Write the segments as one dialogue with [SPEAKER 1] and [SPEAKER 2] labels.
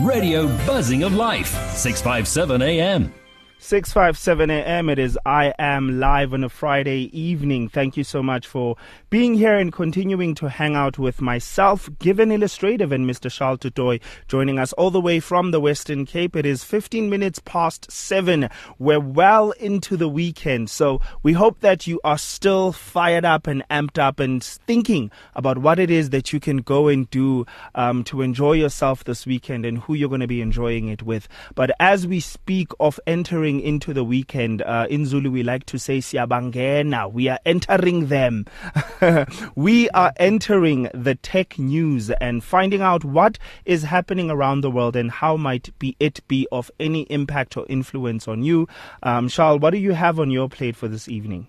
[SPEAKER 1] Radio Buzzing of Life, 657 AM.
[SPEAKER 2] 657 AM. It is I Am Live on a Friday evening. Thank you so much for being here and continuing to hang out with myself, Given Illustrative, and Mr. Charles Tutoy joining us all the way from the Western Cape. It is 15 minutes past 7. We're well into the weekend, so we hope that you are still fired up and amped up and thinking about what it is that you can go and do um, to enjoy yourself this weekend and who you're going to be enjoying it with. But as we speak of entering entering into the weekend. Uh, in Zulu, we like to say siyabangena. We are entering them. we are entering the tech news and finding out what is happening around the world and how might be it be of any impact or influence on you. Um, Charles, what do you have on your plate for this evening?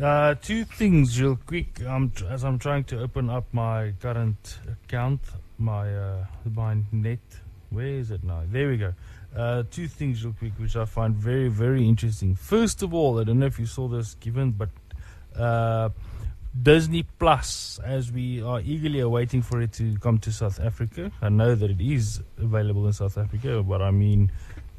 [SPEAKER 3] Uh, two things, real quick. Um, as I'm trying to open up my current account, my uh, my net. Where is it now? There we go. Uh, two things real quick, which I find very, very interesting. First of all, I don't know if you saw this given, but uh, Disney Plus, as we are eagerly awaiting for it to come to South Africa. I know that it is available in South Africa, but I mean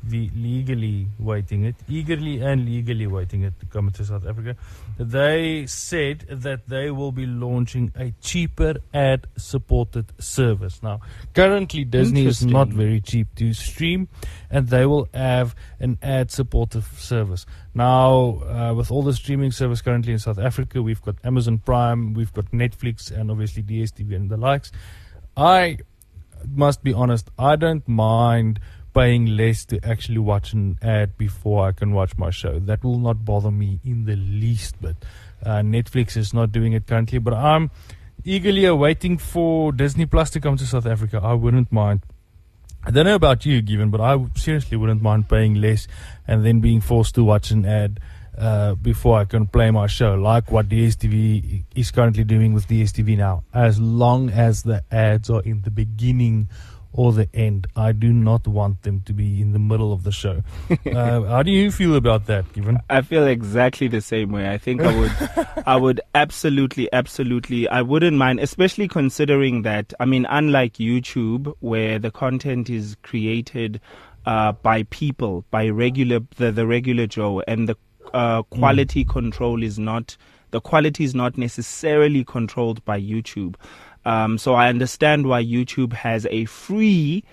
[SPEAKER 3] legally waiting it, eagerly and legally waiting it to come to South Africa. They said that they will be launching a cheaper ad supported service. Now, currently Disney is not very cheap to stream, and they will have an ad supported service. Now, uh, with all the streaming service currently in South Africa, we've got Amazon Prime, we've got Netflix, and obviously DSTV and the likes. I must be honest, I don't mind paying less to actually watch an ad before I can watch my show. That will not bother me in the least bit. Uh, Netflix is not doing it currently, but I'm eagerly awaiting for Disney Plus to come to South Africa. I wouldn't mind. I don't know about you, Given, but I seriously wouldn't mind paying less and then being forced to watch an ad uh, before I can play my show, like what DSTV is currently doing with DSTV now. As long as the ads are in the beginning or the end. I do not want them to be in the middle of the show. uh, how do you feel about that, Given?
[SPEAKER 2] I feel exactly the same way. I think I would, I would absolutely, absolutely, I wouldn't mind, especially considering that, I mean, unlike YouTube, where the content is created uh, by people, by regular, the, the regular Joe, and the uh, quality mm. control is not, the quality is not necessarily controlled by YouTube. Um, so I understand why YouTube has a free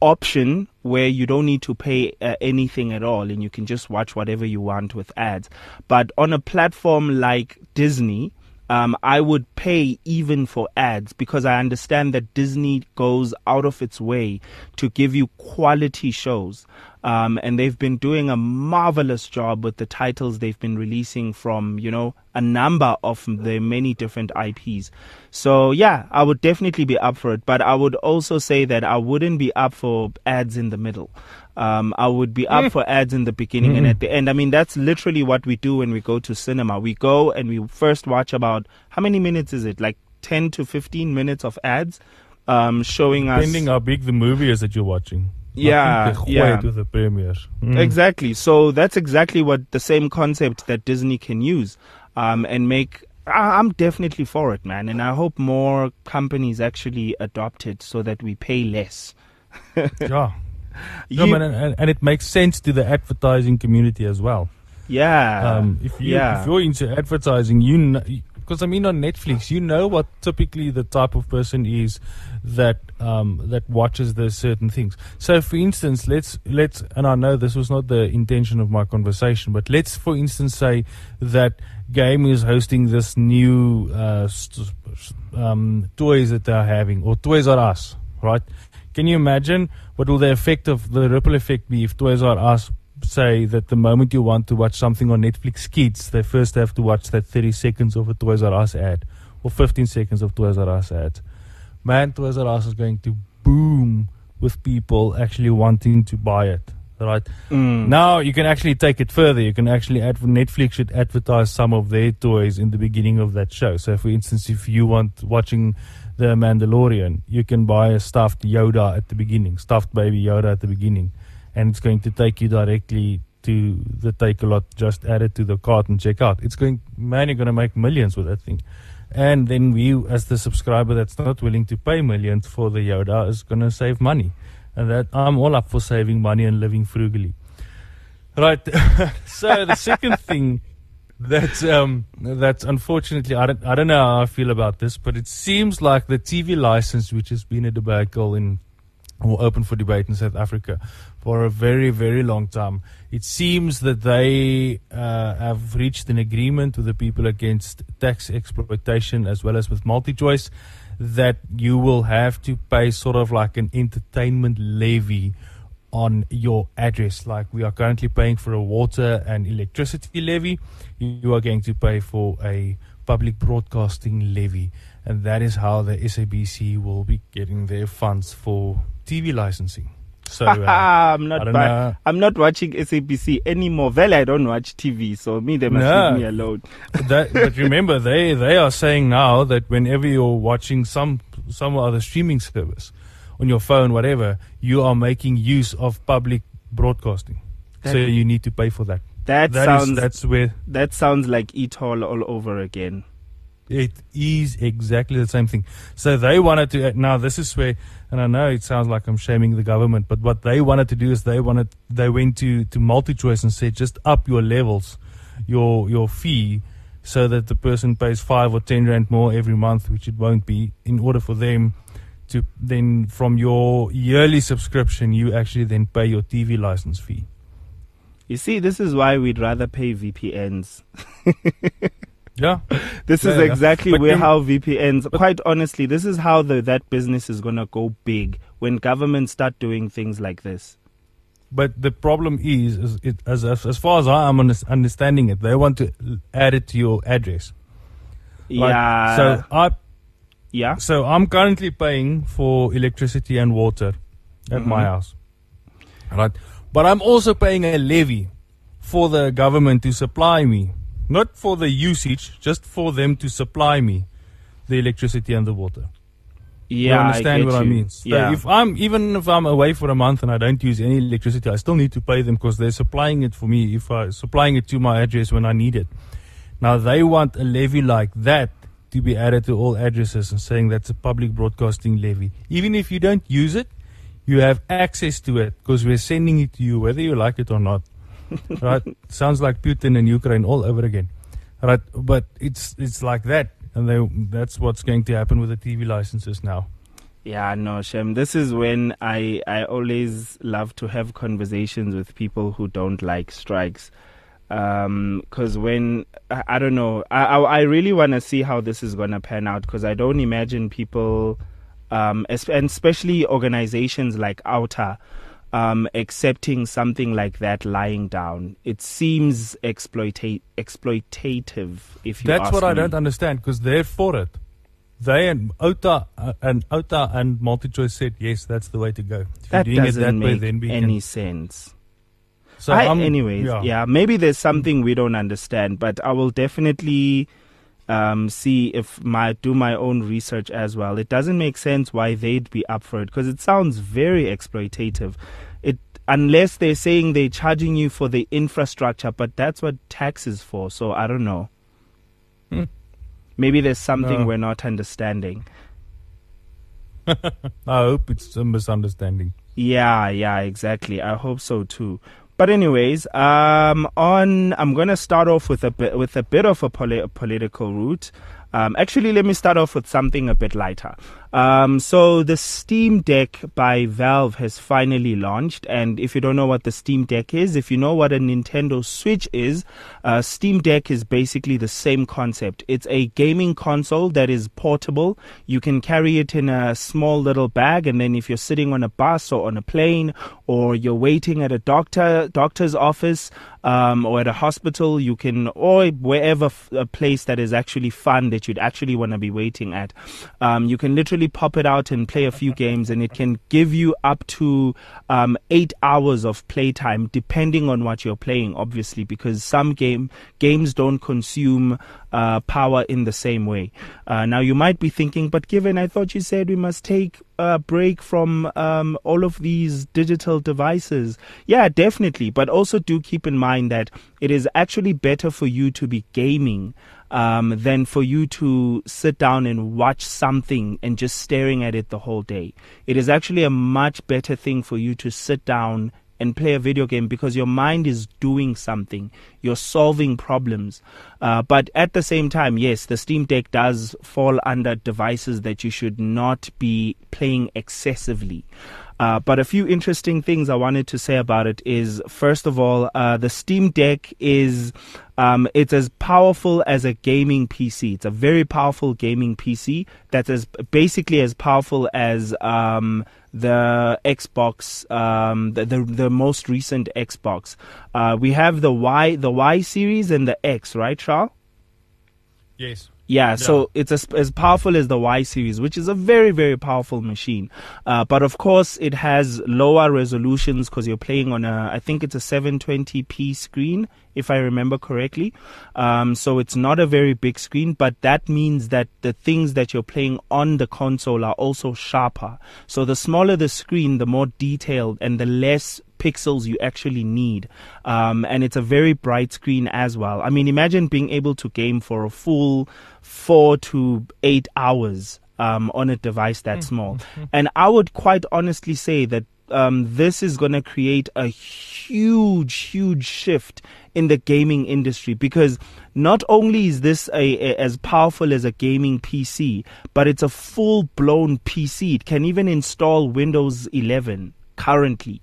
[SPEAKER 2] option where you don't need to pay uh, anything at all and you can just watch whatever you want with ads. But on a platform like Disney, um, I would pay even for ads because I understand that Disney goes out of its way to give you quality shows. Um, and they've been doing a marvelous job with the titles they've been releasing from, you know, a number of the many different IPs. So yeah, I would definitely be up for it. But I would also say that I wouldn't be up for ads in the middle. Um, I would be up mm. for ads in the beginning mm-hmm. and at the end. I mean, that's literally what we do when we go to cinema. We go and we first watch about how many minutes is it? Like 10 to 15 minutes of ads um, showing
[SPEAKER 3] Depending
[SPEAKER 2] us.
[SPEAKER 3] Depending how big the movie is that you're watching.
[SPEAKER 2] Yeah, yeah.
[SPEAKER 3] To the premieres.
[SPEAKER 2] Mm. Exactly. So that's exactly what the same concept that Disney can use um, and make. I'm definitely for it, man, and I hope more companies actually adopt it so that we pay less.
[SPEAKER 3] yeah. You, no, man, and, and, it makes sense to the advertising community as well.
[SPEAKER 2] Yeah.
[SPEAKER 3] Um, if you yeah. if you're into advertising, you know, because I mean on Netflix, you know what typically the type of person is that um, that watches those certain things. So, for instance, let's let's and I know this was not the intention of my conversation, but let's, for instance, say that Game is hosting this new uh, st- um, toys that they're having, or Toys R Us, right? Can you imagine what will the effect of the ripple effect be if Toys R Us say that the moment you want to watch something on Netflix Kids, they first have to watch that 30 seconds of a Toys R Us ad or 15 seconds of Toys R Us ad. Man, Toys R Us is going to boom with people actually wanting to buy it. Right
[SPEAKER 2] mm.
[SPEAKER 3] now, you can actually take it further. You can actually add Netflix should advertise some of their toys in the beginning of that show. So, for instance, if you want watching the Mandalorian, you can buy a stuffed Yoda at the beginning, stuffed baby Yoda at the beginning and it's going to take you directly to the Takealot Just add it to the cart and check out. It's going, man, you're going to make millions with that thing. And then we, as the subscriber that's not willing to pay millions for the Yoda, is going to save money. And that I'm all up for saving money and living frugally. Right. so the second thing that's um, that's unfortunately I don't I don't know how I feel about this, but it seems like the TV license, which has been a debacle in or open for debate in South Africa for a very very long time, it seems that they uh, have reached an agreement with the people against tax exploitation as well as with MultiChoice that you will have to pay sort of like an entertainment levy on your address. Like we are currently paying for a water and electricity levy, you are going to pay for a public broadcasting levy. And that is how the SABC will be getting their funds for TV licensing. So uh,
[SPEAKER 2] I'm not I'm not watching SABC anymore. Well, I don't watch TV, so me they must
[SPEAKER 3] No.
[SPEAKER 2] leave me alone.
[SPEAKER 3] that, but remember, they they are saying now that whenever you're watching some some other streaming service on your phone, whatever, you are making use of public broadcasting.
[SPEAKER 2] That-
[SPEAKER 3] so you need to pay for that.
[SPEAKER 2] That,
[SPEAKER 3] That is
[SPEAKER 2] sounds
[SPEAKER 3] that's where
[SPEAKER 2] that sounds like e-toll all over again.
[SPEAKER 3] it is exactly the same thing. So they wanted to now this is where and I know it sounds like I'm shaming the government, but what they wanted to do is they wanted they went to to MultiChoice and said just up your levels, your your fee, so that the person pays five or ten rand more every month, which it won't be, in order for them to then from your yearly subscription you actually then pay your TV license fee.
[SPEAKER 2] You see, this is why we'd rather pay VPNs.
[SPEAKER 3] Yeah.
[SPEAKER 2] This is
[SPEAKER 3] Yeah, yeah.
[SPEAKER 2] exactly
[SPEAKER 3] But
[SPEAKER 2] where how VPNs. Quite honestly, this is how the, that business is gonna go big when governments start doing things like this.
[SPEAKER 3] But the problem is, is it, as, as far as I am understanding it, they want to add it to your address. Like,
[SPEAKER 2] yeah.
[SPEAKER 3] So I
[SPEAKER 2] yeah.
[SPEAKER 3] so I'm currently paying for electricity and water at my
[SPEAKER 2] Mhm.
[SPEAKER 3] house, right? But I'm also paying a levy for the government to supply me, not for the usage, just for them to supply me the electricity and the water.
[SPEAKER 2] Yeah.
[SPEAKER 3] you understand
[SPEAKER 2] I get
[SPEAKER 3] what I
[SPEAKER 2] you.
[SPEAKER 3] mean? So
[SPEAKER 2] Yeah.
[SPEAKER 3] if I'm even if I'm away for a month and I don't use any electricity, I still need to pay them because they're supplying it for me. If I supplying it to my address when I need it. Now they want a levy like that to be added to all addresses and saying that's a public broadcasting levy. Even if you don't use it, you have access to it because we're sending it to you whether you like it or not. right? Sounds like Putin and Ukraine all over again. Right? But it's it's like that. And they, that's what's going to happen with the TV licenses now.
[SPEAKER 2] Yeah, no, Shem. This is when I I always love to have conversations with people who don't like strikes. Um, because when I, I don't know, I I, I really want to see how this is gonna pan out. Because I don't imagine people, um, and especially organizations like OUTA, um, accepting something like that lying down. It seems exploita- exploitative. If you
[SPEAKER 3] That's what I don't understand because they're for it. They and OUTA uh, and OUTA and MultiChoice said yes, that's the way to go. If
[SPEAKER 2] That
[SPEAKER 3] you're doing
[SPEAKER 2] doesn't
[SPEAKER 3] that way,
[SPEAKER 2] make
[SPEAKER 3] then we
[SPEAKER 2] any
[SPEAKER 3] can.
[SPEAKER 2] sense.
[SPEAKER 3] So
[SPEAKER 2] I,
[SPEAKER 3] I'm-
[SPEAKER 2] anyways, yeah. maybe there's something we don't understand, but I will definitely um, see if my do my own research as well. It doesn't make sense why they'd be up for it because it sounds very exploitative. It unless they're saying they're charging you for the infrastructure, but that's what tax is for. So I don't know.
[SPEAKER 3] Hmm.
[SPEAKER 2] Maybe there's something
[SPEAKER 3] No.
[SPEAKER 2] we're not understanding.
[SPEAKER 3] I hope it's a misunderstanding.
[SPEAKER 2] Yeah, yeah, exactly. I hope so too. But anyways, um, on I'm gonna start off with a bit with a bit of a poli- political route. Um, actually, let me start off with something a bit lighter. Um, so the Steam Deck by Valve has finally launched, and if you don't know what the Steam Deck is, if you know what a Nintendo Switch is, uh, Steam Deck is basically the same concept. It's a gaming console that is portable. You can carry it in a small little bag, and then if you're sitting on a bus or on a plane, or you're waiting at a doctor doctor's office, um, or at a hospital, you can, or wherever f- a place that is actually fun that you'd actually want to be waiting at, um, you can literally pop it out and play a few games, and it can give you up to um, eight hours of playtime, depending on what you're playing, obviously, because some game games don't consume uh, power in the same way. Uh, now you might be thinking, but given I thought you said we must take a break from um, all of these digital devices. Yeah, definitely. But also do keep in mind that it is actually better for you to be gaming um, than for you to sit down and watch something and just staring at it the whole day. It is actually a much better thing for you to sit down and play a video game because your mind is doing something. You're solving problems. Uh, but at the same time, yes, the Steam Deck does fall under devices that you should not be playing excessively. Uh, but a few interesting things I wanted to say about it is, first of all, uh, the Steam Deck is um, it's as powerful as a gaming PC. It's a very powerful gaming PC that's as basically as powerful as um, the Xbox, um, the, the, the most recent Xbox. Uh, we have the Y the Y series and the X, right, Charles?
[SPEAKER 3] Yes.
[SPEAKER 2] Yeah, so it's as, as powerful as the Y series, which is a very, very powerful machine. Uh, but of course, it has lower resolutions because you're playing on a, I think it's a 720p screen, if I remember correctly. Um, so it's not a very big screen, but that means that the things that you're playing on the console are also sharper. So the smaller the screen, the more detailed and the less pixels you actually need. Um, and it's a very bright screen as well. I mean, imagine being able to game for a full four to eight hours um, on a device that small. And I would quite honestly say that um, this is going to create a huge, huge shift in the gaming industry because not only is this a, a, as powerful as a gaming PC, but it's a full blown PC. It can even install Windows 11 currently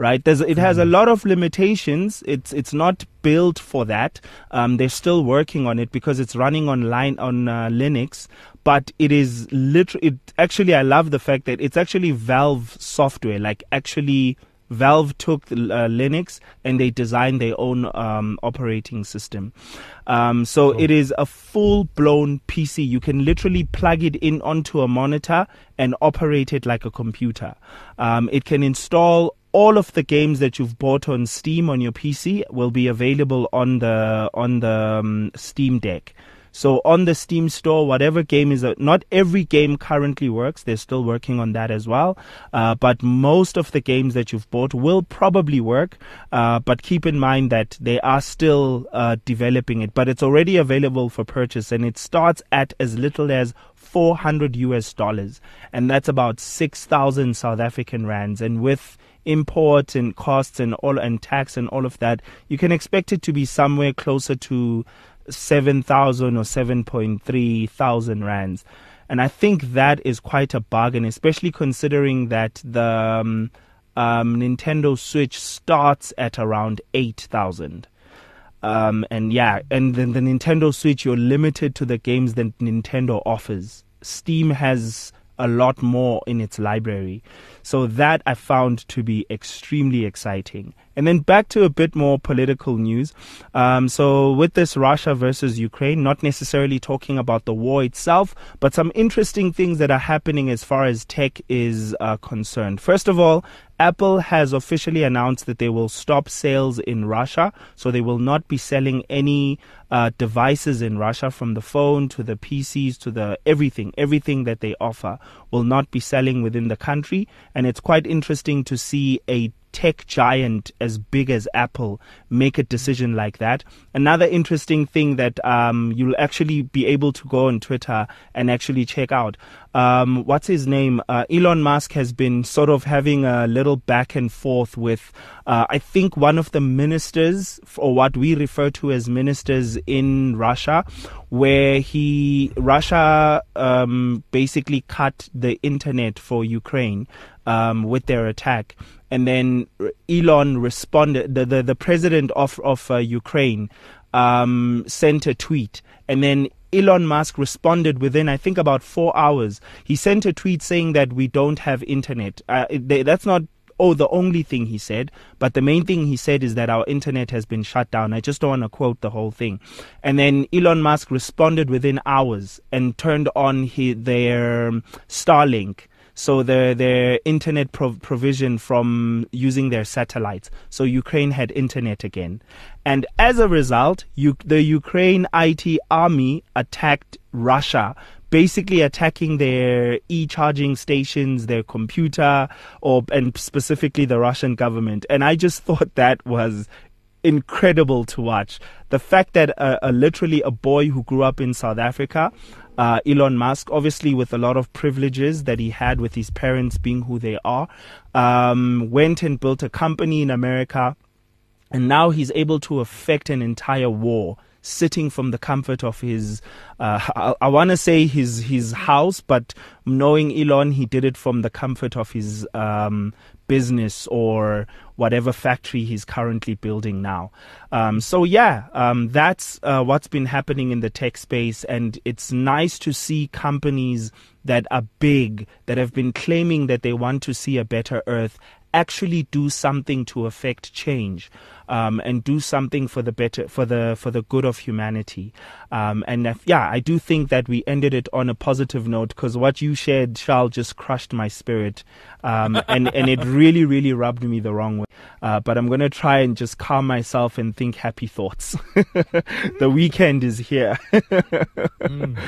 [SPEAKER 2] right? There's, it has a lot of limitations. It's it's not built for that. Um, they're still working on it because it's running online on uh, Linux. But it is literally, it actually, I love the fact that it's actually Valve software, like actually. Valve took uh, Linux and they designed their own um, operating system. Um, so it is a full blown PC. You can literally plug it in onto a monitor and operate it like a computer. Um, it can install all of the games that you've bought on Steam on your PC will be available on the on the um, Steam Deck. So on the Steam store, whatever game is, not every game currently works. They're still working on that as well. Uh, but most of the games that you've bought will probably work. Uh, but keep in mind that they are still uh, developing it. But it's already available for purchase, and it starts at as little as 400 US dollars, and that's about 6,000 South African rands. And with import and costs and all and tax and all of that, you can expect it to be somewhere closer to 7,000 or 7.3 thousand rands. And I think that is quite a bargain, especially considering that the um, um, Nintendo Switch starts at around 8,000. Um, and yeah, and then the Nintendo Switch, you're limited to the games that Nintendo offers. Steam has a lot more in its library. So that I found to be extremely exciting. And then back to a bit more political news. Um, so with this Russia versus Ukraine, not necessarily talking about the war itself, but some interesting things that are happening as far as tech is uh, concerned. First of all, Apple has officially announced that they will stop sales in Russia. So they will not be selling any uh, devices in Russia from the phone to the PCs to the everything, everything that they offer will not be selling within the country. And it's quite interesting to see a tech giant as big as Apple make a decision like that. Another interesting thing that um, you'll actually be able to go on Twitter and actually check out. Um, what's his name? Uh, Elon Musk has been sort of having a little back and forth with, uh, I think, one of the ministers, or what we refer to as ministers in Russia, where he Russia um, basically cut the internet for Ukraine um, with their attack and then Elon responded. The the, the president of of uh, Ukraine um, sent a tweet, and then Elon Musk responded within, I think, about four hours. He sent a tweet saying that we don't have internet. Uh, they, that's not oh, the only thing he said, but the main thing he said is that our internet has been shut down. I just don't want to quote the whole thing. And then Elon Musk responded within hours and turned on his, their Starlink so their their internet provision from using their satellites. So Ukraine had internet again, and as a result, U- the Ukraine IT army attacked Russia. Basically attacking their e-charging stations, their computer, or and specifically the Russian government. And I just thought that was incredible to watch. The fact that uh, literally a boy who grew up in South Africa, uh, Elon Musk, obviously with a lot of privileges that he had with his parents being who they are, um, went and built a company in America, and now he's able to affect an entire war sitting from the comfort of his uh, I, I want to say his his house but knowing Elon he did it from the comfort of his um, business or whatever factory he's currently building now. Um, so yeah, um, that's uh, what's been happening in the tech space, and it's nice to see companies that are big that have been claiming that they want to see a better Earth actually do something to affect change um, and do something for the better for the for the good of humanity. Um, and if, yeah, I do think that we ended it on a positive note because what you shared, Charles, just crushed my spirit, um, and and it really really rubbed me the wrong way. Uh, but I'm gonna try and just calm myself and think happy thoughts. the weekend is here. mm.